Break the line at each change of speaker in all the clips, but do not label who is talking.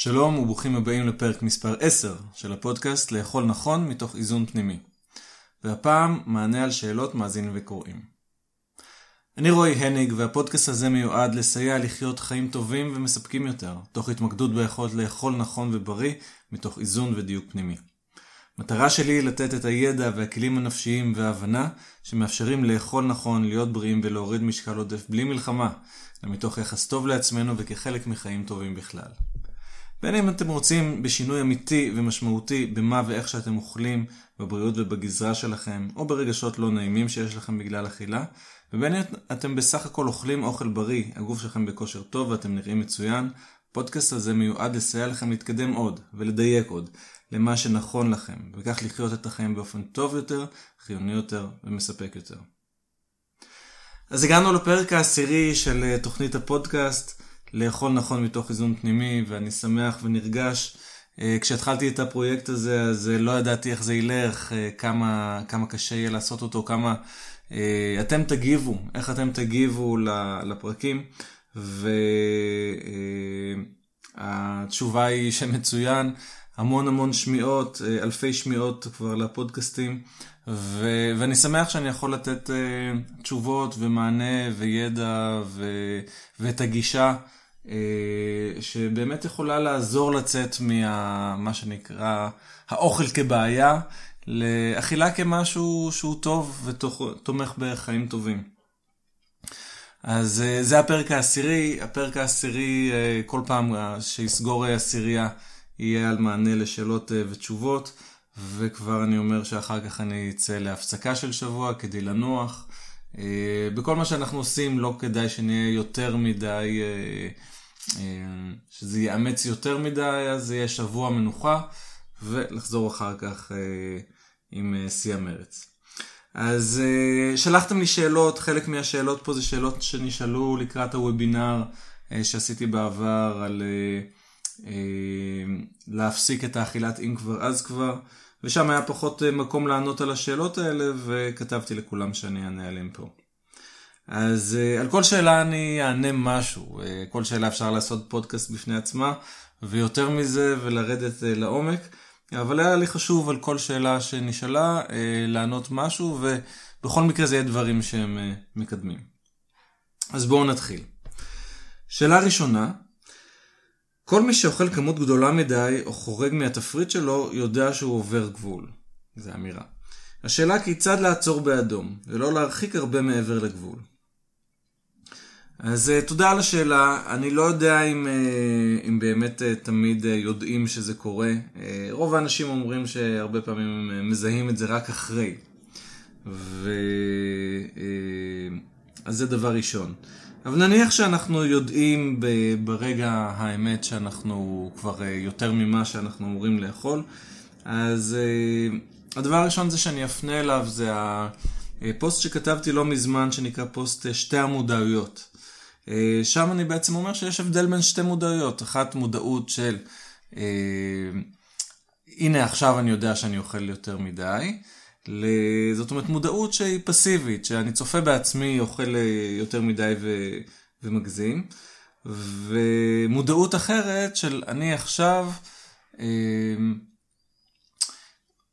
שלום וברוכים הבאים לפרק מספר 10 של הפודקאסט לאכול נכון מתוך איזון פנימי. והפעם מענה על שאלות מאזינים וקוראים. אני רועי הניג והפודקאסט הזה מיועד לסייע לחיות חיים טובים ומספקים יותר, תוך התמקדות ביכולת לאכול נכון ובריא מתוך איזון ודיוק פנימי. מטרה שלי היא לתת את הידע והכלים הנפשיים וההבנה שמאפשרים לאכול נכון, להיות בריאים ולהוריד משקל עודף בלי מלחמה, אלא מתוך יחס טוב לעצמנו וכחלק מחיים טובים בכלל. בין אם אתם רוצים בשינוי אמיתי ומשמעותי במה ואיך שאתם אוכלים, בבריאות ובגזרה שלכם, או ברגשות לא נעימים שיש לכם בגלל אכילה, ובין אם אתם בסך הכל אוכלים אוכל בריא, הגוף שלכם בכושר טוב ואתם נראים מצוין, הפודקאסט הזה מיועד לסייע לכם להתקדם עוד ולדייק עוד למה שנכון לכם, וכך לחיות את החיים באופן טוב יותר, חיוני יותר ומספק יותר. אז הגענו לפרק העשירי של אה, תוכנית הפודקאסט. לאכול נכון מתוך איזון פנימי, ואני שמח ונרגש. אה, כשהתחלתי את הפרויקט הזה, אז אה, לא ידעתי איך זה ילך, אה, כמה, כמה קשה יהיה לעשות אותו, כמה אתם תגיבו, איך אתם תגיבו לפרקים, והתשובה היא שמצוין, המון המון שמיעות, אלפי שמיעות כבר לפודקאסטים, ו- ואני שמח שאני יכול לתת תשובות ומענה וידע ו- ואת הגישה. אה, שבאמת יכולה לעזור לצאת ממה שנקרא האוכל כבעיה, לאכילה כמשהו שהוא טוב ותומך בחיים טובים. אז אה, זה הפרק העשירי, הפרק העשירי אה, כל פעם שיסגור עשירייה יהיה על מענה לשאלות ותשובות, וכבר אני אומר שאחר כך אני אצא להפסקה של שבוע כדי לנוח. בכל מה שאנחנו עושים לא כדאי שנהיה יותר מדי אה, שזה יאמץ יותר מדי, אז זה יהיה שבוע מנוחה, ולחזור אחר כך אה, עם אה, שיא המרץ. אז שלחתם לי שאלות, חלק מהשאלות פה זה שאלות שנשאלו לקראת הוובינר שעשיתי בעבר על להפסיק את האכילת אם כבר אז כבר, ושם היה פחות מקום לענות על השאלות האלה, וכתבתי לכולם שאני אענה עליהם פה. אז uh, על כל שאלה אני אענה משהו. Uh, כל שאלה אפשר לעשות פודקאסט בפני עצמה, ויותר מזה, ולרדת לעומק. אבל היה לי חשוב על כל שאלה שנשאלה, לענות משהו, ובכל מקרה זה יהיה דברים שהם מקדמים. אז בואו נתחיל. שאלה ראשונה, כל מי שאוכל כמות גדולה מדי או חורג מהתפריט שלו, יודע שהוא עובר גבול. זו אמירה. השאלה כיצד לעצור באדום, ולא להרחיק הרבה מעבר לגבול. אז uh, תודה על השאלה. אני לא יודע אם, uh, אם באמת uh, תמיד יודעים שזה קורה. רוב האנשים אומרים שהרבה פעמים הם מזהים את זה רק אחרי. ו... אז זה דבר ראשון. אבל נניח שאנחנו יודעים ברגע האמת שאנחנו כבר uh, יותר ממה שאנחנו אמורים לאכול, אז uh, הדבר הראשון זה שאני אפנה אליו זה הפוסט שכתבתי לא מזמן שנקרא פוסט שתי המודעויות. אה, שם אני בעצם אומר שיש הבדל בין שתי מודעויות. אחת מודעות של, אה, הנה עכשיו אני יודע שאני אוכל יותר מדי. זאת אומרת מודעות שהיא פסיבית, שאני צופה בעצמי אוכל אה, יותר מדי ו, ומגזים. ומודעות אחרת של אני עכשיו אה,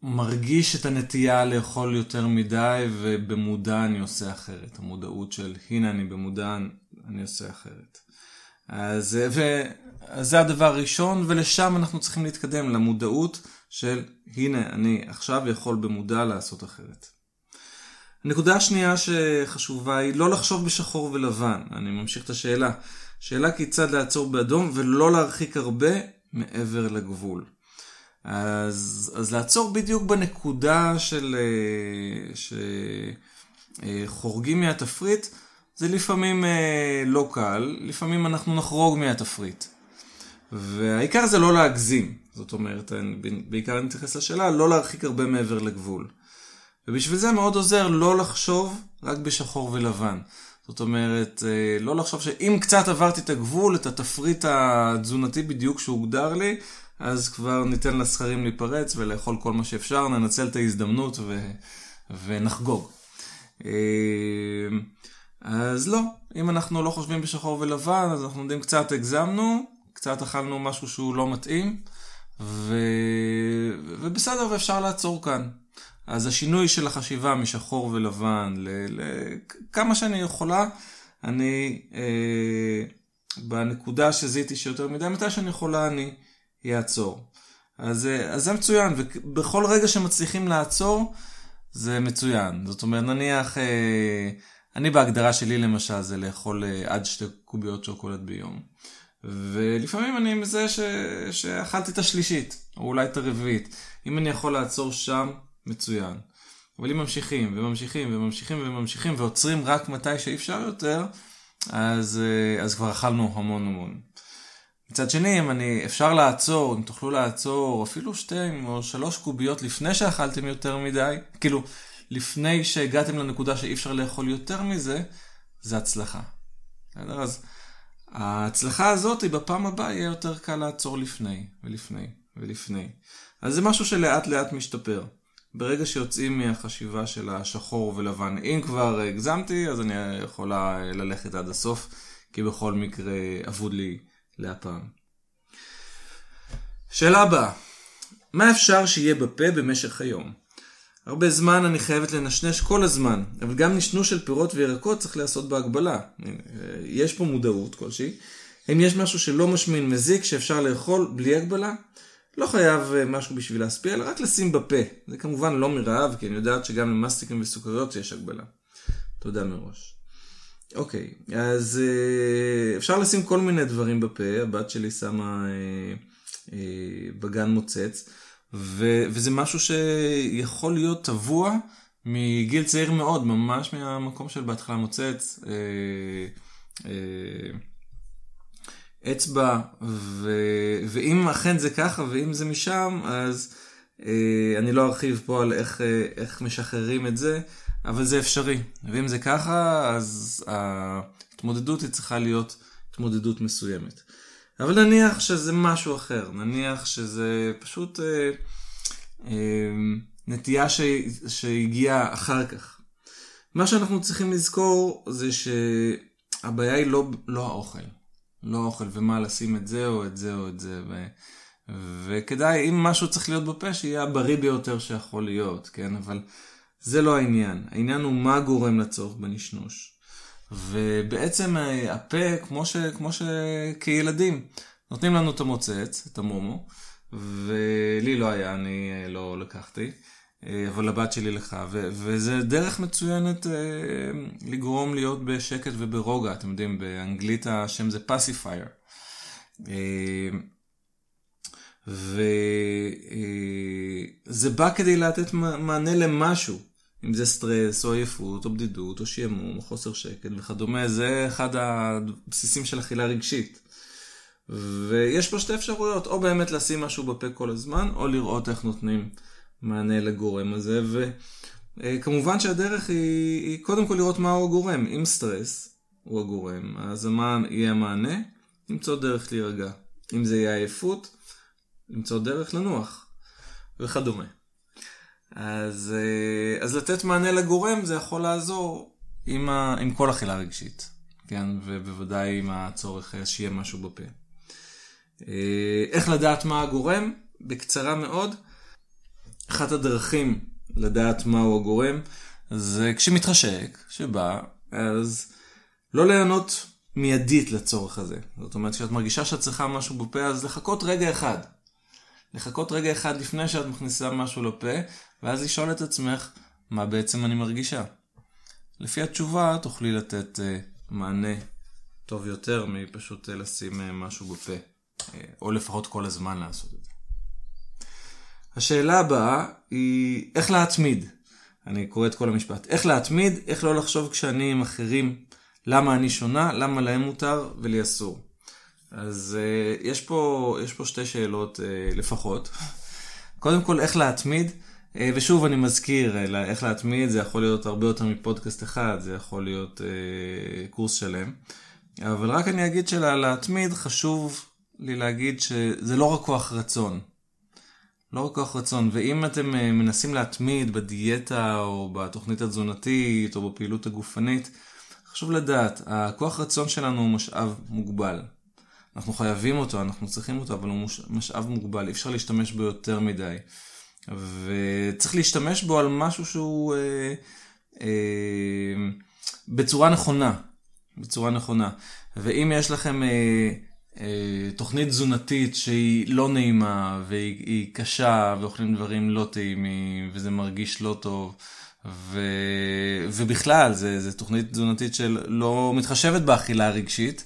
מרגיש את הנטייה לאכול יותר מדי ובמודע אני עושה אחרת. המודעות של הנה אני במודע אני עושה אחרת. אז, ו, אז זה הדבר הראשון, ולשם אנחנו צריכים להתקדם, למודעות של הנה, אני עכשיו יכול במודע לעשות אחרת. הנקודה השנייה שחשובה היא לא לחשוב בשחור ולבן. אני ממשיך את השאלה. שאלה כיצד לעצור באדום ולא להרחיק הרבה מעבר לגבול. אז, אז לעצור בדיוק בנקודה של שחורגים מהתפריט, זה לפעמים אה, לא קל, לפעמים אנחנו נחרוג מהתפריט. והעיקר זה לא להגזים, זאת אומרת, בעיקר אני מתייחס לשאלה, לא להרחיק הרבה מעבר לגבול. ובשביל זה מאוד עוזר לא לחשוב רק בשחור ולבן. זאת אומרת, אה, לא לחשוב שאם קצת עברתי את הגבול, את התפריט התזונתי בדיוק שהוגדר לי, אז כבר ניתן לסכרים להיפרץ ולאכול כל מה שאפשר, ננצל את ההזדמנות ו... ונחגוג. אה, אז לא, אם אנחנו לא חושבים בשחור ולבן, אז אנחנו יודעים קצת הגזמנו, קצת אכלנו משהו שהוא לא מתאים, ו... ובסדר, ואפשר לעצור כאן. אז השינוי של החשיבה משחור ולבן לכמה ל... שאני יכולה, אני אה, בנקודה שזיהיתי שיותר מדי, מתי שאני יכולה אני אעצור. אז, אה, אז זה מצוין, ובכל רגע שמצליחים לעצור, זה מצוין. זאת אומרת, נניח, אה, אני בהגדרה שלי למשל זה לאכול אה, עד שתי קוביות שוקולד ביום. ולפעמים אני מזה ש... שאכלתי את השלישית, או אולי את הרביעית. אם אני יכול לעצור שם, מצוין. אבל אם ממשיכים וממשיכים וממשיכים וממשיכים ועוצרים רק מתי שאי אפשר יותר, אז, אז כבר אכלנו המון המון. מצד שני, אם אני, אפשר לעצור, אם תוכלו לעצור אפילו שתיים או שלוש קוביות לפני שאכלתם יותר מדי, כאילו, לפני שהגעתם לנקודה שאי אפשר לאכול יותר מזה, זה הצלחה. אז ההצלחה הזאת, היא בפעם הבאה יהיה יותר קל לעצור לפני, ולפני, ולפני. אז זה משהו שלאט לאט משתפר. ברגע שיוצאים מהחשיבה של השחור ולבן, אם כבר הגזמתי, אז אני יכולה ללכת עד הסוף, כי בכל מקרה אבוד לי להפעם. שאלה הבאה, מה אפשר שיהיה בפה במשך היום? הרבה זמן אני חייבת לנשנש כל הזמן, אבל גם נשנוש של פירות וירקות צריך לעשות בהגבלה. יש פה מודעות כלשהי. אם יש משהו שלא משמין מזיק שאפשר לאכול בלי הגבלה, לא חייב אה, משהו בשביל להשפיע, אלא רק לשים בפה. זה כמובן לא מרעב, כי אני יודעת שגם למסטיקים וסוכריות יש הגבלה. תודה מראש. אוקיי, אז אה, אפשר לשים כל מיני דברים בפה, הבת שלי שמה אה, אה, בגן מוצץ, ו, וזה משהו שיכול להיות טבוע מגיל צעיר מאוד, ממש מהמקום של בהתחלה מוצץ, אה, אה, אצבע, ו, ואם אכן זה ככה ואם זה משם, אז אה, אני לא ארחיב פה על איך, אה, איך משחררים את זה. אבל זה אפשרי. ואם זה ככה, אז ההתמודדות היא צריכה להיות התמודדות מסוימת. אבל נניח שזה משהו אחר, נניח שזה פשוט אה, אה, נטייה ש, שהגיעה אחר כך. מה שאנחנו צריכים לזכור זה שהבעיה היא לא, לא האוכל. לא האוכל ומה לשים את זה או את זה או את זה. ו... וכדאי, אם משהו צריך להיות בפה, שיהיה הבריא ביותר שיכול להיות, כן? אבל זה לא העניין. העניין הוא מה גורם לצורך בנשנוש. ובעצם אה, הפה, כמו, ש, כמו שכילדים, נותנים לנו את המוצץ, את המומו, ולי לא היה, אני אה, לא לקחתי, אה, אבל לבת שלי לקחה, ו- וזה דרך מצוינת לגרום להיות בשקט וברוגע, אתם יודעים, באנגלית השם זה pacifier. וזה בא כדי לתת מענה למשהו. אם זה סטרס, או עייפות, או בדידות, או שעמום, או חוסר שקט וכדומה, זה אחד הבסיסים של אכילה רגשית. ויש פה שתי אפשרויות, או באמת לשים משהו בפה כל הזמן, או לראות איך נותנים מענה לגורם הזה, וכמובן שהדרך היא, היא קודם כל לראות מהו הגורם. אם סטרס הוא הגורם, אז מה יהיה המענה? למצוא דרך להירגע. אם זה יהיה עייפות, למצוא דרך לנוח, וכדומה. אז, אה, אז לתת מענה לגורם זה יכול לעזור עם, ה, עם כל אכילה רגשית, כן? ובוודאי עם הצורך אה, שיהיה משהו בפה. אה, איך לדעת מה הגורם? בקצרה מאוד, אחת הדרכים לדעת מהו הגורם זה כשמתחשק, שבא, אז לא לענות מיידית לצורך הזה. זאת אומרת, כשאת מרגישה שאת צריכה משהו בפה, אז לחכות רגע אחד. לחכות רגע אחד לפני שאת מכניסה משהו לפה, ואז לשאול את עצמך, מה בעצם אני מרגישה? לפי התשובה תוכלי לתת uh, מענה טוב יותר מפשוט uh, לשים uh, משהו בפה, uh, או לפחות כל הזמן לעשות את זה. השאלה הבאה היא איך להתמיד. אני קורא את כל המשפט. איך להתמיד, איך לא לחשוב כשאני עם אחרים למה אני שונה, למה להם מותר ולי אסור. אז uh, יש, פה, יש פה שתי שאלות uh, לפחות. קודם כל, איך להתמיד. אה, ושוב אני מזכיר, איך להתמיד, זה יכול להיות הרבה יותר מפודקאסט אחד, זה יכול להיות אה, קורס שלם. אבל רק אני אגיד שלהתמיד חשוב לי להגיד שזה לא רק כוח רצון. לא רק כוח רצון, ואם אתם אה, מנסים להתמיד בדיאטה או בתוכנית התזונתית או בפעילות הגופנית, חשוב לדעת, הכוח רצון שלנו הוא משאב מוגבל. אנחנו חייבים אותו, אנחנו צריכים אותו, אבל הוא משאב מוגבל, אי אפשר להשתמש בו יותר מדי. וצריך להשתמש בו על משהו שהוא אה, אה, בצורה נכונה, בצורה נכונה. ואם יש לכם אה, אה, תוכנית תזונתית שהיא לא נעימה והיא קשה ואוכלים דברים לא טעימים וזה מרגיש לא טוב, ו... ובכלל, זו תוכנית תזונתית שלא מתחשבת באכילה הרגשית,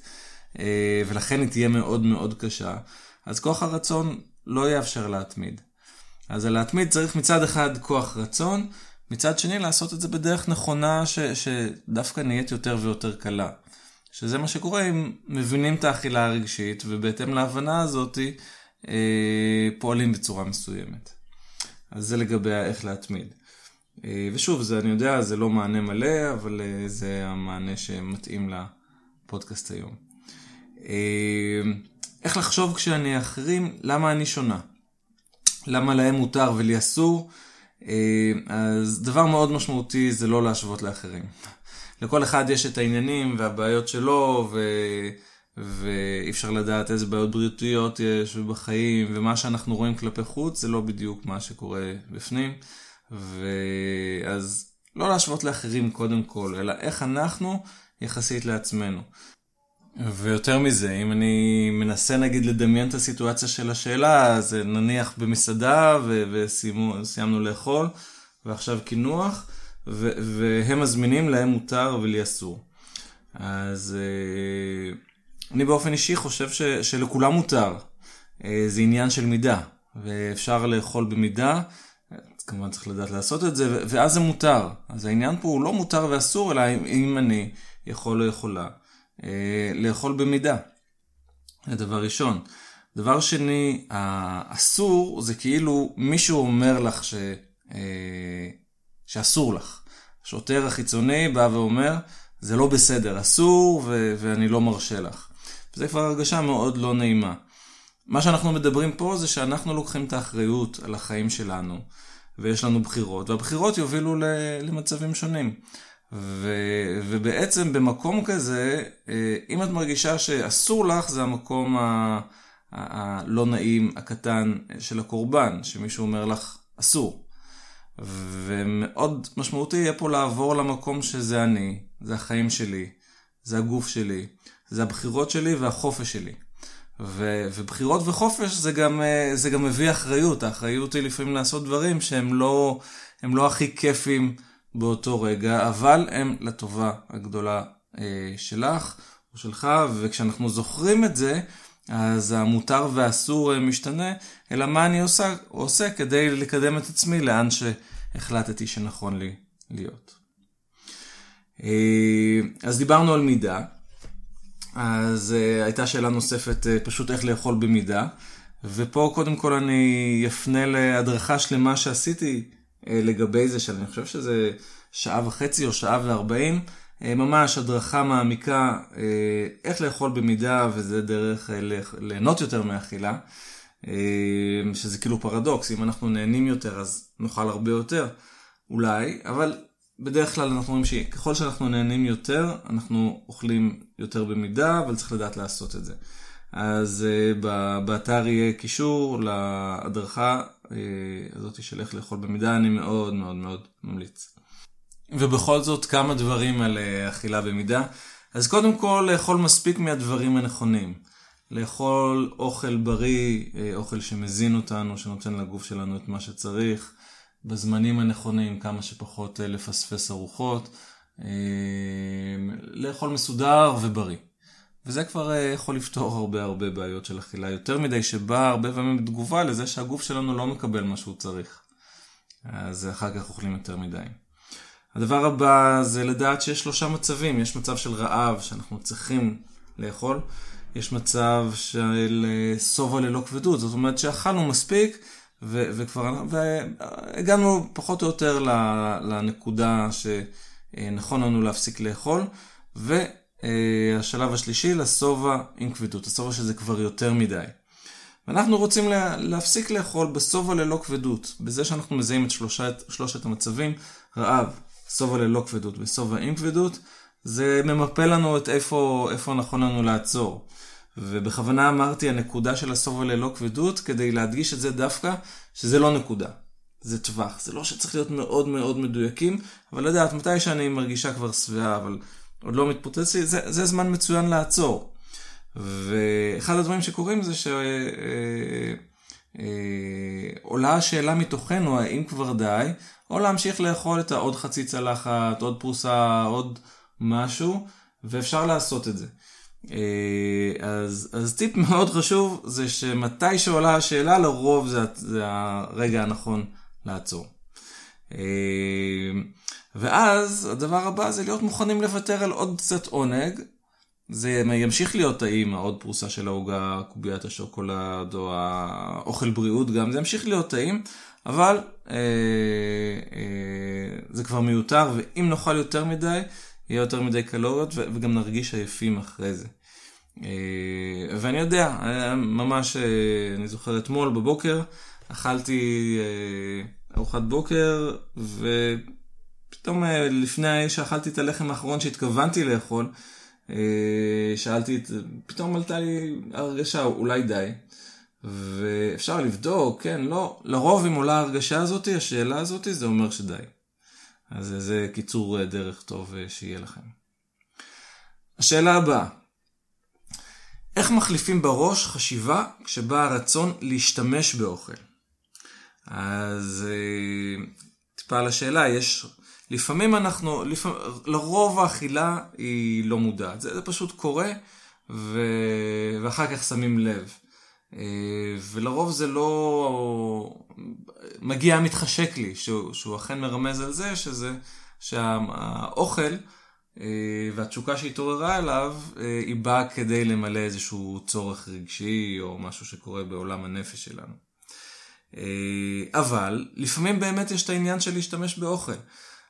אה, ולכן היא תהיה מאוד מאוד קשה. אז כוח הרצון לא יאפשר להתמיד. אז להתמיד צריך מצד אחד כוח רצון, מצד שני לעשות את זה בדרך נכונה ש... שדווקא נהיית יותר ויותר קלה. שזה מה שקורה אם מבינים את האכילה הרגשית, ובהתאם להבנה הזאת אה, פועלים בצורה מסוימת. אז זה לגבי איך להתמיד. אה, ושוב, זה, אני יודע, זה לא מענה מלא, אבל אה, זה המענה שמתאים לפודקאסט היום. אה, איך לחשוב כשאני אחרים, למה אני שונה? למה להם מותר ולי אסור? אז דבר מאוד משמעותי זה לא להשוות לאחרים. לכל אחד יש את העניינים והבעיות שלו, ו... ואי אפשר לדעת איזה בעיות בריאותיות יש בחיים, ומה שאנחנו רואים כלפי חוץ זה לא בדיוק מה שקורה בפנים. ואז לא להשוות לאחרים קודם כל, אלא איך אנחנו יחסית לעצמנו. ויותר מזה, אם אני מנסה נגיד לדמיין את הסיטואציה של השאלה, אז נניח במסעדה וסיימנו לאכול, ועכשיו קינוח, והם מזמינים להם מותר ולי אסור. אז אה, אני באופן אישי חושב ש- שלכולם מותר. אה, זה עניין של מידה, ואפשר לאכול במידה. כמובן צריך לדעת לעשות את זה, ואז זה מותר. אז העניין פה הוא לא מותר ואסור, אלא אם אני יכול או יכולה לאכול במידה. זה דבר ראשון. דבר שני, האסור זה כאילו מישהו אומר לך ש... אה, שאסור לך. השוטר החיצוני בא ואומר, זה לא בסדר, אסור ו- ואני לא מרשה לך. וזה כבר הרגשה מאוד לא נעימה. מה שאנחנו מדברים פה זה שאנחנו לוקחים את האחריות על החיים שלנו. ויש לנו בחירות, והבחירות יובילו למצבים שונים. ו, ובעצם במקום כזה, אה, אם את מרגישה שאסור לך, זה המקום הלא נעים, הקטן של הקורבן, שמישהו אומר לך אסור. ומאוד משמעותי יהיה פה לעבור למקום שזה אני, זה החיים שלי, זה הגוף שלי, זה הבחירות שלי והחופש שלי. ו- ובחירות וחופש זה גם, אה, זה גם מביא אחריות. האחריות היא לפעמים לעשות דברים שהם לא, לא הכי כיפים באותו רגע, אבל הם לטובה הגדולה אה, שלך או שלך, וכשאנחנו זוכרים את זה, אז המותר והאסור אה, משתנה, אלא מה אני עושה, עושה כדי לקדם את עצמי לאן שהחלטתי שנכון לי להיות. אה, אז דיברנו על מידה. אז הייתה שאלה נוספת, פשוט איך לאכול במידה. ופה קודם כל אני אפנה להדרכה שלמה שעשיתי לגבי זה, שאני חושב שזה שעה וחצי או שעה וארבעים, uh, ממש הדרכה מעמיקה uh, איך לאכול במידה, וזה דרך ליהנות יותר מאכילה, שזה כאילו פרדוקס, אם אנחנו נהנים יותר אז נאכל הרבה יותר, אולי, אבל בדרך כלל אנחנו רואים שככל שאנחנו נהנים יותר, אנחנו אוכלים יותר במידה, אבל צריך לדעת לעשות את זה. אז באתר יהיה קישור להדרכה הזאת של איך לאכול במידה, אני מאוד מאוד מאוד ממליץ. ובכל זאת, כמה דברים על uh, אכילה במידה. אז קודם כל, לאכול מספיק מהדברים הנכונים. לאכול אוכל בריא, אוכל שמזין אותנו, שנותן לגוף שלנו את מה שצריך. בזמנים הנכונים, כמה שפחות אה, לפספס ארוחות, אה, לאכול מסודר ובריא. וזה כבר אה, יכול לפתור הרבה הרבה בעיות של אכילה, יותר מדי שבא הרבה פעמים בתגובה לזה שהגוף שלנו לא מקבל מה שהוא צריך. אז אחר כך אוכלים יותר מדי. הדבר הבא זה לדעת שיש שלושה מצבים, יש מצב של רעב שאנחנו צריכים לאכול, יש מצב של שובע ללא כבדות, זאת אומרת שאכלנו מספיק ו- וכבר והגענו פחות או יותר לנקודה שנכון לנו להפסיק לאכול, והשלב השלישי לשובע עם כבדות, השובע שזה כבר יותר מדי. ואנחנו רוצים לה, להפסיק לאכול בשובע ללא כבדות, בזה שאנחנו מזהים את שלושת, שלושת המצבים, רעב, שובע ללא כבדות ושובע עם כבדות, זה ממפה לנו את איפה, איפה נכון לנו לעצור. ובכוונה אמרתי הנקודה של הסובל ללא כבדות, כדי להדגיש את זה דווקא, שזה לא נקודה. זה טווח. זה לא שצריך להיות מאוד מאוד מדויקים, אבל לדעת מתי שאני מרגישה כבר שבעה, אבל עוד לא מתפוצץ לי, זה, זה זמן מצוין לעצור. ואחד הדברים שקורים זה שעולה אה, אה, השאלה מתוכנו, האם כבר די, או להמשיך לאכול את העוד חצי צלחת, עוד פרוסה, עוד משהו, ואפשר לעשות את זה. אה, אז, אז טיפ מאוד חשוב זה שמתי שעולה השאלה, לרוב זה, זה הרגע הנכון לעצור. ואז הדבר הבא זה להיות מוכנים לוותר על עוד קצת עונג. זה ימשיך להיות טעים, העוד פרוסה של העוגה, קוביית השוקולד, או האוכל בריאות גם, זה ימשיך להיות טעים, אבל אה, אה, זה כבר מיותר, ואם נאכל יותר מדי, יהיה יותר מדי קלוריות, וגם נרגיש עייפים אחרי זה. אה, ואני יודע, ממש, אה, אני זוכר אתמול בבוקר, אכלתי אה, ארוחת בוקר, ו... פתאום אה, לפני שאכלתי את הלחם האחרון שהתכוונתי לאכול, אה, שאלתי, את, פתאום עלתה לי הרגשה, אולי די. ואפשר לבדוק, כן, לא. לרוב אם עולה ההרגשה הזאת, השאלה הזאת, זה אומר שדי. אז זה קיצור אה, דרך טוב שיהיה לכם. השאלה הבאה, איך מחליפים בראש חשיבה כשבא הרצון להשתמש באוכל? אז טיפה על השאלה, יש לפעמים אנחנו, לפעמים, לרוב האכילה היא לא מודעת, זה, זה פשוט קורה ו... ואחר כך שמים לב. אה, ולרוב זה לא מגיע מתחשק לי, שהוא, שהוא אכן מרמז על זה, שזה, שהאוכל אה, והתשוקה שהתעוררה אליו, אה, היא באה כדי למלא איזשהו צורך רגשי או משהו שקורה בעולם הנפש שלנו. אבל לפעמים באמת יש את העניין של להשתמש באוכל.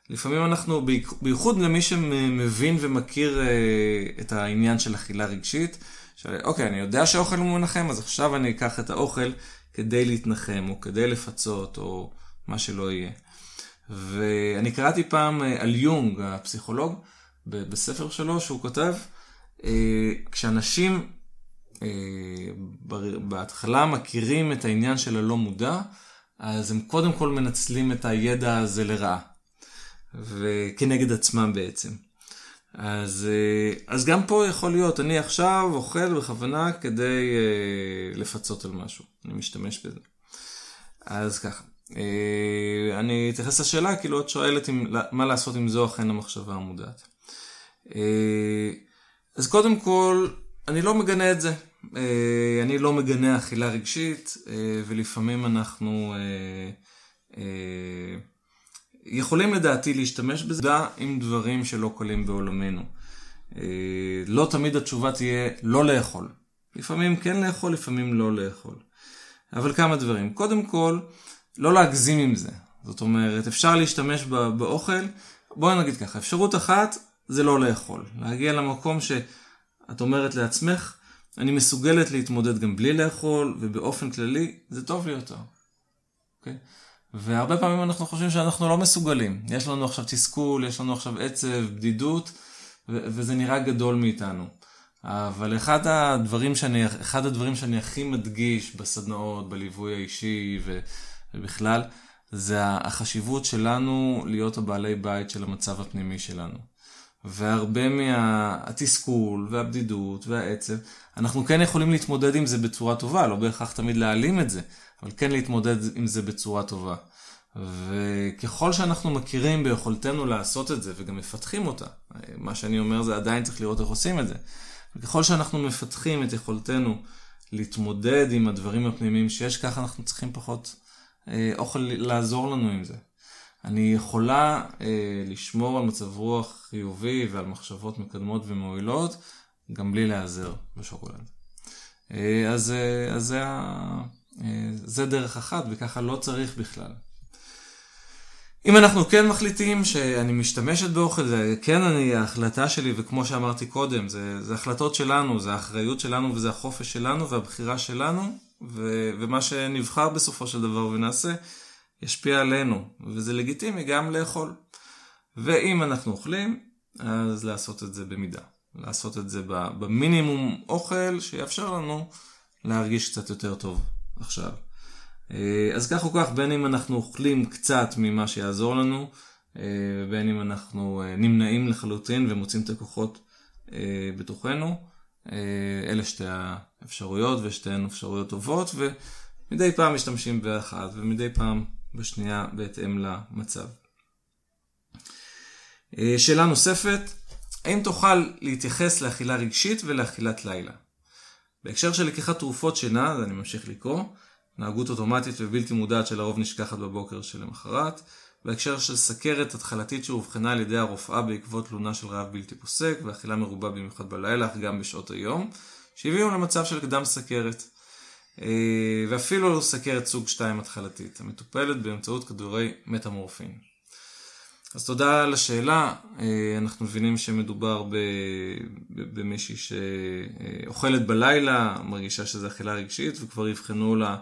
לפעמים אנחנו, בייחוד למי שמבין ומכיר אה, את העניין של אכילה רגשית, שאוקיי, אני יודע שאוכל הוא מנחם, אז עכשיו אני אקח את האוכל כדי להתנחם, או כדי לפצות, או מה שלא יהיה. ואני קראתי פעם אה, על יונג, הפסיכולוג, בספר שלו, שהוא כותב, אה, כשאנשים בהתחלה מכירים את העניין של הלא מודע, אז הם קודם כל מנצלים את הידע הזה לרעה. וכנגד עצמם בעצם. אז, אה, אז גם פה יכול להיות, אני עכשיו אוכל בכוונה כדי אה, לפצות על משהו, אני משתמש בזה. אז ככה, אה, אני אתייחס לשאלה, כאילו את שואלת אם, מה לעשות אם זו אכן המחשבה המודעת. אז קודם כל, אני לא מגנה את זה. אני לא מגנה אכילה רגשית, ולפעמים אנחנו... יכולים לדעתי להשתמש בזה עם דברים שלא קלים בעולמנו. אה, לא תמיד התשובה תהיה לא לאכול. לפעמים כן לאכול, לפעמים לא לאכול. אבל כמה דברים. קודם כל, לא להגזים עם זה. זאת אומרת, אפשר להשתמש באוכל, בואי נגיד ככה, אפשרות אחת זה לא לאכול. להגיע למקום שאת אומרת לעצמך, אני מסוגלת להתמודד גם בלי לאכול, ובאופן כללי זה טוב לי יותר. Okay? והרבה פעמים אנחנו חושבים שאנחנו לא מסוגלים. יש לנו עכשיו תסכול, יש לנו עכשיו עצב, בדידות, ו- וזה נראה גדול מאיתנו. אבל אחד הדברים שאני, אחד הדברים שאני הכי מדגיש בסדנאות, בליווי האישי ו- ובכלל, זה החשיבות שלנו להיות הבעלי בית של המצב הפנימי שלנו. והרבה מהתסכול והבדידות והעצב, אנחנו כן יכולים להתמודד עם זה בצורה טובה, לא בהכרח תמיד להעלים את זה, אבל כן להתמודד עם זה בצורה טובה. וככל שאנחנו מכירים ביכולתנו לעשות את זה וגם מפתחים אותה, מה שאני אומר זה עדיין צריך לראות איך עושים את זה. וככל שאנחנו מפתחים את יכולתנו להתמודד עם הדברים הפנימיים שיש, ככה אנחנו צריכים פחות אה, אוכל לעזור לנו עם זה. אני יכולה אה, לשמור על מצב רוח חיובי ועל מחשבות מקדמות ומועילות, גם בלי להיעזר בשוקולד. אה, אז, אה, אז זה, אה, זה דרך אחת, וככה לא צריך בכלל. אם אנחנו כן מחליטים שאני משתמשת באוכל, זה כן אני, ההחלטה שלי, וכמו שאמרתי קודם, זה, זה החלטות שלנו, זה האחריות שלנו וזה החופש שלנו והבחירה שלנו, ו, ומה שנבחר בסופו של דבר ונעשה, ישפיע עלינו, וזה לגיטימי גם לאכול. ואם אנחנו אוכלים, אז לעשות את זה במידה. לעשות את זה במינימום אוכל שיאפשר לנו להרגיש קצת יותר טוב עכשיו. אה, אז כך או כך, בין אם אנחנו אוכלים קצת ממה שיעזור לנו, ובין אם אנחנו נמנעים לחלוטין ומוצאים את הכוחות בתוכנו, אלה שתי האפשרויות ושתיהן אפשרויות טובות, ומדי פעם משתמשים באחת ומדי פעם בשנייה בהתאם למצב. אה, שאלה נוספת, האם תוכל להתייחס לאכילה רגשית ולאכילת לילה? בהקשר של לקיחת תרופות שינה, אני ממשיך לקרוא, התנהגות אוטומטית ובלתי מודעת שלרוב נשכחת בבוקר שלמחרת, בהקשר של סכרת התחלתית שאובחנה על ידי הרופאה בעקבות תלונה של רעב בלתי פוסק ואכילה מרובה במיוחד בלילה אך גם בשעות היום, שהביאו למצב של קדם סכרת. אה, ואפילו סכרת סוג 2 התחלתית, המטופלת באמצעות כדורי מטמורפין. אז תודה על השאלה, אה, אנחנו מבינים שמדובר במישהי שאוכלת בלילה, מרגישה שזו אכילה רגשית וכבר יבחנו לה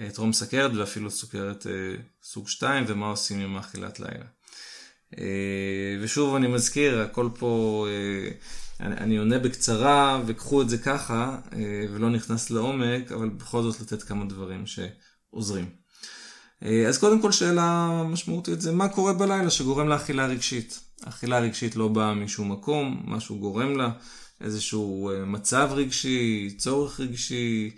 אה, טרום סכרת ואפילו סוכרת סוג 2 ומה עושים עם האכילת לילה. ושוב אני מזכיר, הכל פה אני, עונה בקצרה וקחו את זה ככה אה, ולא נכנס לעומק, אבל בכל זאת לתת כמה דברים שעוזרים. אה, אז קודם כל שאלה משמעותית זה מה קורה בלילה שגורם לאכילה רגשית. אכילה רגשית לא באה משום מקום, משהו גורם לה, איזשהו אה, מצב רגשי, צורך רגשי,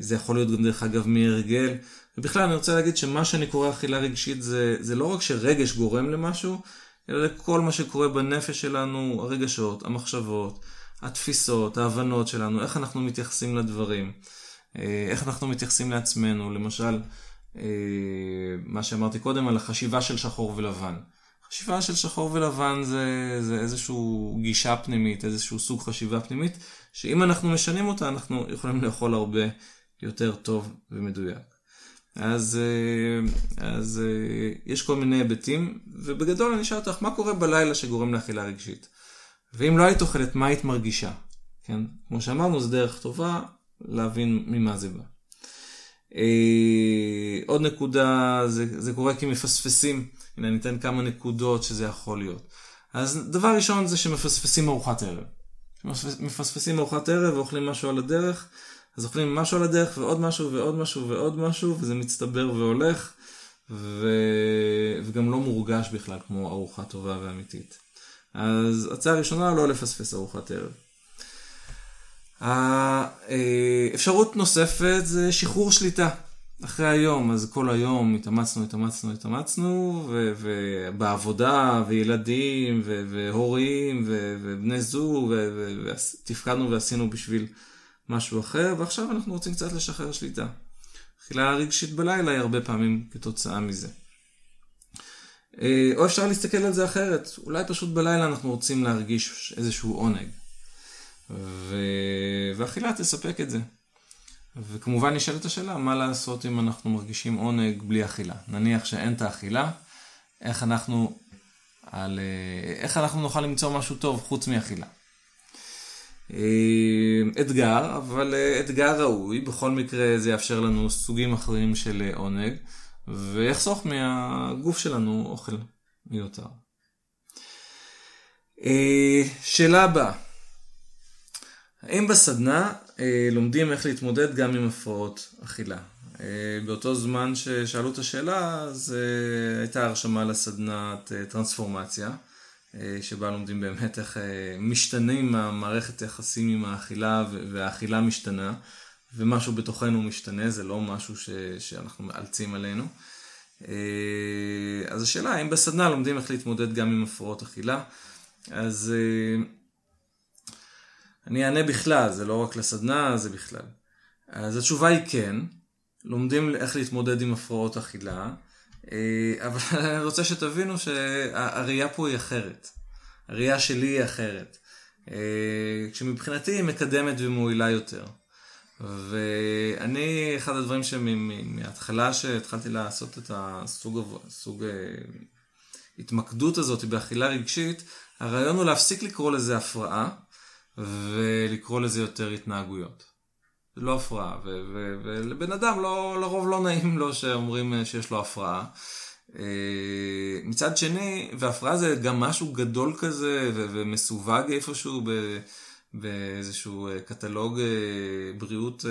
זה יכול להיות גם דרך אגב מהרגל. ובכלל אני רוצה להגיד שמה שאני קורא אכילה רגשית זה, זה לא רק שרגש גורם למשהו, אלא לכל מה שקורה בנפש שלנו, הרגשות, המחשבות, התפיסות, ההבנות שלנו, איך אנחנו מתייחסים לדברים, אה, איך אנחנו מתייחסים לעצמנו, למשל, אה, מה שאמרתי קודם על החשיבה של שחור ולבן. חשיבה של שחור ולבן זה, זה איזושהי גישה פנימית, איזשהו סוג חשיבה פנימית, שאם אנחנו משנים אותה, אנחנו יכולים לאכול הרבה יותר טוב ומדויק. אז, אה, אז אה, יש כל מיני היבטים, ובגדול אני אשאל אותך, מה קורה בלילה שגורם לאכילה רגשית? ואם לא היית אוכלת, מה היית מרגישה? כן? כמו שאמרנו, זו דרך טובה להבין ממה זה בא. אה, עוד נקודה, זה, זה קורה כי מפספסים. הנה, אני אתן כמה נקודות שזה יכול להיות. אז דבר ראשון זה שמפספסים ארוחת ערב. מפספסים ארוחת ערב ואוכלים משהו על הדרך, אז אוכלים משהו על הדרך ועוד משהו ועוד משהו ועוד משהו, וזה מצטבר והולך, ו... וגם לא מורגש בכלל כמו ארוחה טובה ואמיתית. אז הצעה ראשונה, לא לפספס ארוחת ערב. האפשרות נוספת זה שחרור שליטה. אחרי היום, אז כל היום התאמצנו, התאמצנו, התאמצנו, ובעבודה, וילדים, והורים, ובני זוג, ותפקדנו ועשינו בשביל משהו אחר, ועכשיו אנחנו רוצים קצת לשחרר שליטה. אכילה רגשית בלילה היא הרבה פעמים כתוצאה מזה. אה, או אפשר להסתכל על זה אחרת, אולי פשוט בלילה אנחנו רוצים להרגיש איזשהו עונג. ו... ואכילה תספק את זה. וכמובן נשאלת השאלה, מה לעשות אם אנחנו מרגישים עונג בלי אכילה? נניח שאין את האכילה, איך אנחנו, על... אה, איך אנחנו נוכל למצוא משהו טוב חוץ מאכילה? אה, אתגר, אבל אה, אתגר ראוי, בכל מקרה זה יאפשר לנו סוגים אחרים של עונג, ויחסוך מהגוף שלנו אוכל מיותר. שאלה הבאה, האם בסדנה לומדים איך להתמודד גם עם הפרעות אכילה? באותו זמן ששאלו את השאלה, אז הייתה הרשמה לסדנת טרנספורמציה. אה, שבה לומדים באמת איך אה, משתנים המערכת היחסים עם האכילה והאכילה משתנה ומשהו בתוכנו משתנה, זה לא משהו ש, שאנחנו מאלצים עלינו. אה, אז השאלה האם בסדנה לומדים איך להתמודד גם עם הפרעות אכילה. אז אני אענה בכלל, זה לא רק לסדנה, זה בכלל. אז התשובה היא כן, לומדים איך להתמודד עם הפרעות אכילה. אה, אבל אני רוצה שתבינו שהראייה פה היא אחרת. הראייה שלי היא אחרת. אה, כשמבחינתי היא מקדמת ומועילה יותר. ואני, אחד הדברים שמההתחלה שהתחלתי לעשות את הסוג סוג, אה, התמקדות הזאת באכילה רגשית, הרעיון הוא להפסיק לקרוא לזה הפרעה ולקרוא לזה יותר התנהגויות. זה לא הפרעה, ולבן אדם לא, לרוב לא נעים לו שאומרים אה, שיש לו הפרעה. מצד שני, והפרעה זה גם משהו גדול כזה ומסווג איפשהו באיזשהו קטלוג בריאות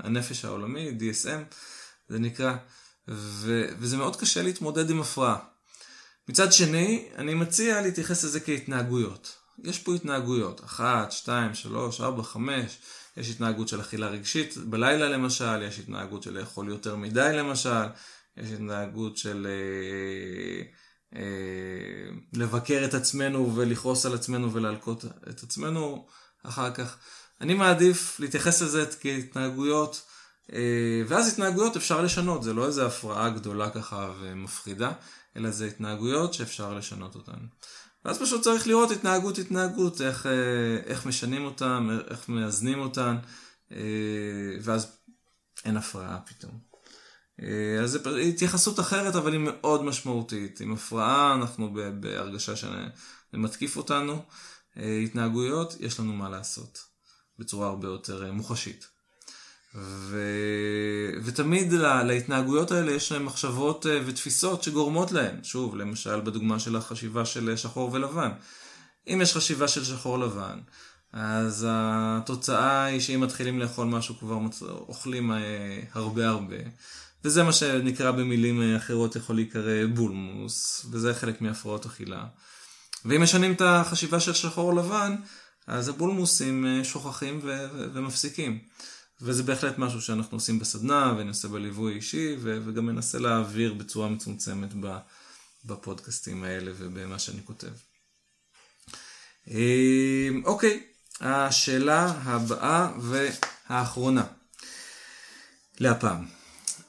הנפש העולמי, DSM, זה נקרא, וזה מאוד קשה להתמודד עם הפרעה. מצד שני, אני מציע להתייחס לזה כהתנהגויות. יש פה התנהגויות, אחת, שתיים, שלוש, ארבע, חמש, יש התנהגות של אכילה רגשית בלילה למשל, יש התנהגות של לאכול יותר מדי למשל, יש התנהגות של אה, אה, לבקר את עצמנו ולכעוס על עצמנו ולהלקות את עצמנו אחר כך. אני מעדיף להתייחס לזה כהתנהגויות, אה, ואז התנהגויות אפשר לשנות, זה לא איזה הפרעה גדולה ככה ומפחידה, אלא זה התנהגויות שאפשר לשנות אותן. ואז פשוט צריך לראות התנהגות התנהגות, איך, אה, איך משנים אותן, איך מאזנים אותן, אה, ואז אין הפרעה פתאום. אה, אז זו התייחסות אחרת, אבל היא מאוד משמעותית. עם הפרעה אנחנו בהרגשה שזה מתקיף אותנו. התנהגויות, יש לנו מה לעשות, בצורה הרבה יותר מוחשית. ו... ותמיד לה... להתנהגויות האלה יש להם מחשבות אה, ותפיסות שגורמות להן. שוב, למשל בדוגמה של החשיבה של שחור ולבן. אם יש חשיבה של שחור לבן, אז התוצאה היא שאם מתחילים לאכול משהו כבר מצ... אוכלים אה, הרבה הרבה. וזה מה שנקרא במילים אה, אחרות יכול להיקרא בולמוס, וזה חלק מהפרעות אכילה. ואם משנים את החשיבה של שחור לבן, אז הבולמוסים שוכחים ו... ומפסיקים. וזה בהחלט משהו שאנחנו עושים בסדנה, ואני עושה בליווי אישי, וגם מנסה להעביר בצורה מצומצמת בפודקאסטים האלה ובמה שאני כותב. אמ, אוקיי, השאלה הבאה והאחרונה להפעם.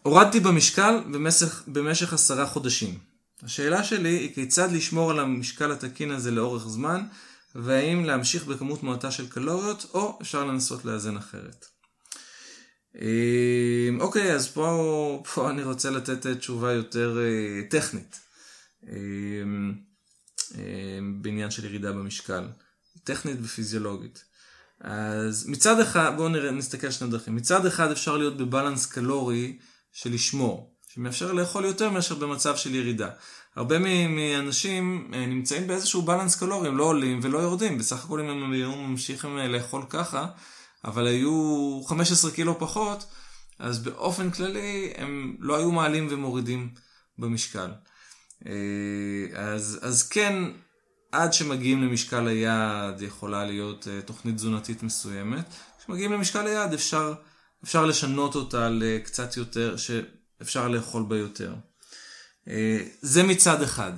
הורדתי במשקל במשך, במשך עשרה חודשים. השאלה שלי היא כיצד לשמור על המשקל התקין הזה לאורך זמן, והאם להמשיך בכמות מועטה של קלוריות, או אפשר לנסות לאזן אחרת. אמ, אוקיי, אז פה, פה אני רוצה לתת אה, תשובה יותר אה, טכנית אמ, אמ, בעניין של ירידה במשקל, טכנית ופיזיולוגית. אז מצד אחד, בואו נסתכל על שני דרכים. מצד אחד אפשר להיות בבלנס קלורי של לשמור, שמאפשר לאכול יותר מאשר במצב של ירידה. הרבה מאנשים אה, נמצאים באיזשהו בלנס קלורי, הם לא עולים ולא יורדים, בסך הכל אם הם ממשיכים לאכול ככה, אבל היו 15 קילו פחות, אז באופן כללי הם לא היו מעלים ומורידים במשקל. אה, אז, אז כן, עד שמגיעים למשקל היעד יכולה להיות אה, תוכנית תזונתית מסוימת. כשמגיעים למשקל היעד אפשר, אפשר לשנות אותה לקצת יותר, שאפשר לאכול בה יותר. אה, זה מצד אחד.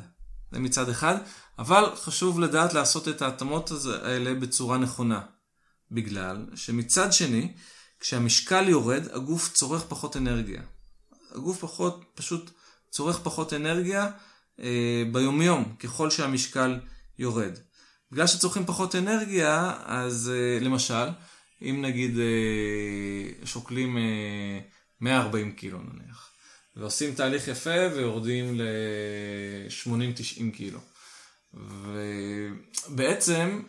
זה מצד אחד, אבל חשוב לדעת לעשות את ההתאמות האלה בצורה נכונה. בגלל שמצד שני, כשהמשקל יורד, הגוף צורך פחות אנרגיה. הגוף פחות, פשוט צורך פחות אנרגיה אה, ביומיום, ככל שהמשקל יורד. בגלל שצורכים פחות אנרגיה, אז אה, למשל, אם נגיד אה, שוקלים אה, 140 קילו נניח, ועושים תהליך יפה ויורדים ל-80-90 קילו. ובעצם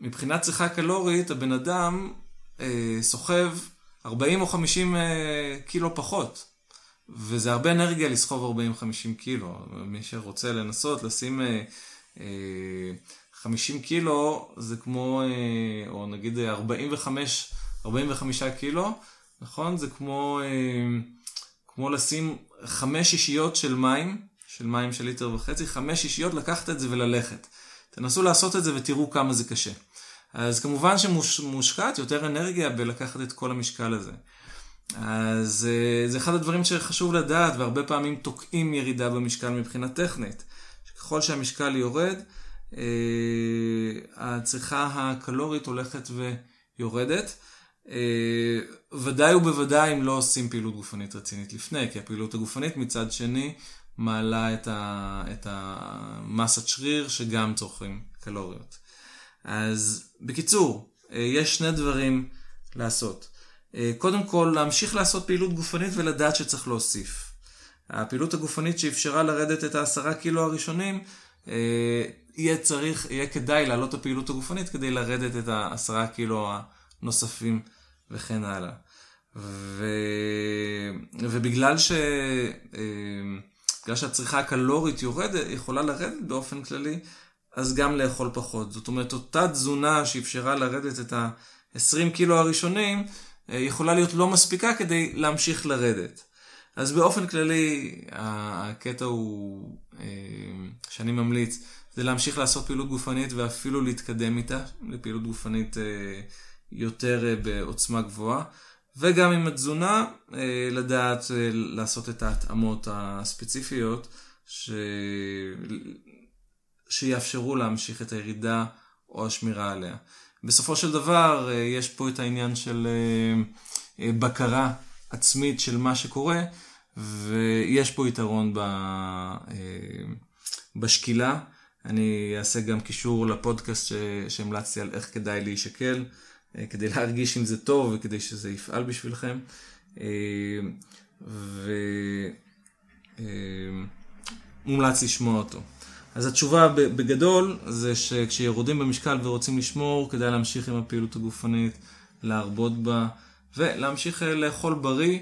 מבחינת צריכה קלורית, הבן אדם אה, סוחב 40 או 50 אה, קילו פחות. וזה הרבה אנרגיה לסחוב 40-50 קילו. מי שרוצה לנסות לשים אה, אה, 50 קילו, זה כמו, אה, או נגיד 45, 45 קילו, נכון? זה כמו, אה, כמו לשים חמש שישיות של מים, של מים של ליטר וחצי, חמש שישיות, לקחת את זה וללכת. תנסו לעשות את זה ותראו כמה זה קשה. אז כמובן שמושקעת יותר אנרגיה בלקחת את כל המשקל הזה. אז אה, זה אחד הדברים שחשוב לדעת, והרבה פעמים תוקעים ירידה במשקל מבחינה טכנית. ככל שהמשקל יורד, אה, הצריכה הקלורית הולכת ויורדת. אה, ודאי ובוודאי אם לא עושים פעילות גופנית רצינית לפני, כי הפעילות הגופנית מצד שני מעלה את, המסת שריר שגם צורכים קלוריות. אז בקיצור, אה, יש שני דברים לעשות. אה, קודם כל, להמשיך לעשות פעילות גופנית ולדעת שצריך להוסיף. הפעילות הגופנית שאפשרה לרדת את העשרה קילו הראשונים, אה, יהיה צריך, יהיה כדאי להעלות את הפעילות הגופנית כדי לרדת את העשרה קילו הנוספים וכן הלאה. ו... ובגלל בגלל שהצריכה הקלורית יורדת, יכולה לרדת באופן כללי, אז גם לאכול פחות. זאת אומרת, אותה תזונה שאפשרה לרדת את ה-20 קילו הראשונים, אה, יכולה להיות לא מספיקה כדי להמשיך לרדת. אז באופן כללי, הקטע הוא, אה, שאני ממליץ, זה להמשיך לעשות פעילות גופנית ואפילו להתקדם איתה, לפעילות גופנית אה, יותר בעוצמה גבוהה. וגם עם התזונה, לדעת לעשות את ההתאמות הספציפיות ש... שיאפשרו להמשיך את הירידה או השמירה עליה. בסופו של דבר, יש פה את העניין של בקרה עצמית של מה שקורה, ויש פה יתרון ב, אה, בשקילה. אני אעשה גם קישור לפודקאסט שהמלצתי על איך כדאי להישקל, אה, כדי להרגיש אם זה טוב וכדי שזה יפעל בשבילכם. אה, ומומלץ לשמוע אותו. אז התשובה בגדול זה שכשיורדים במשקל ורוצים לשמור, כדאי להמשיך עם הפעילות הגופנית, להרבות בה ולהמשיך לאכול בריא.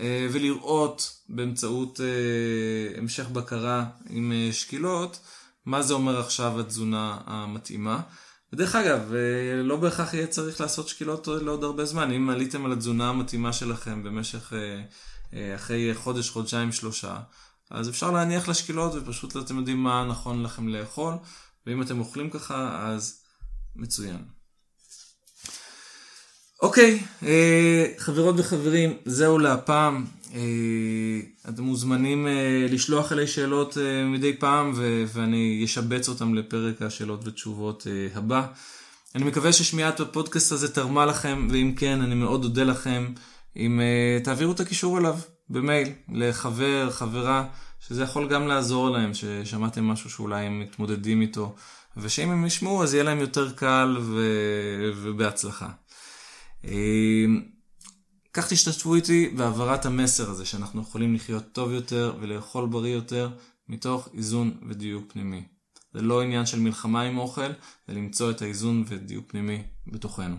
אה, ולראות באמצעות אה, המשך בקרה עם אה, שקילות, מה זה אומר עכשיו התזונה המתאימה. ודרך אגב, לא בהכרח יהיה צריך לעשות שקילות לעוד הרבה זמן. אם עליתם על התזונה המתאימה שלכם במשך, אחרי חודש, חודשיים, שלושה, אז אפשר להניח לשקילות ופשוט אתם יודעים מה נכון לכם לאכול, ואם אתם אוכלים ככה, אז מצוין. אוקיי, אה, חברות וחברים, זהו להפעם. אה, אתם מוזמנים אה, לשלוח אליי שאלות מדי פעם ואני אשבץ אותם לפרק השאלות ותשובות הבא. אני מקווה ששמיעת הפודקאסט הזה תרמה לכם, ואם כן, אני מאוד אודה לכם אם תעבירו את הקישור אליו במייל לחבר, חברה, שזה יכול גם לעזור להם, ששמעתם משהו שאולי הם מתמודדים איתו, ושאם הם ישמעו אז יהיה להם יותר קל ו... ובהצלחה. אמ, כך תשתתפו איתי בהעברת המסר הזה שאנחנו יכולים לחיות טוב יותר ולאכול בריא יותר מתוך איזון ודיוק פנימי. זה לא עניין של מלחמה עם אוכל, זה למצוא את האיזון ודיוק פנימי בתוכנו.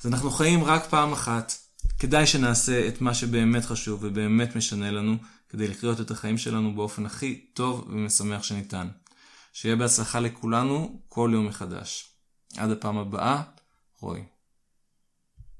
אז אנחנו חיים רק פעם אחת, כדאי שנעשה את מה שבאמת חשוב ובאמת משנה לנו, כדי לחיות את החיים שלנו באופן הכי טוב ומשמח שניתן. שיהיה בהצלחה לכולנו כל יום מחדש. עד הפעם הבאה, רועי.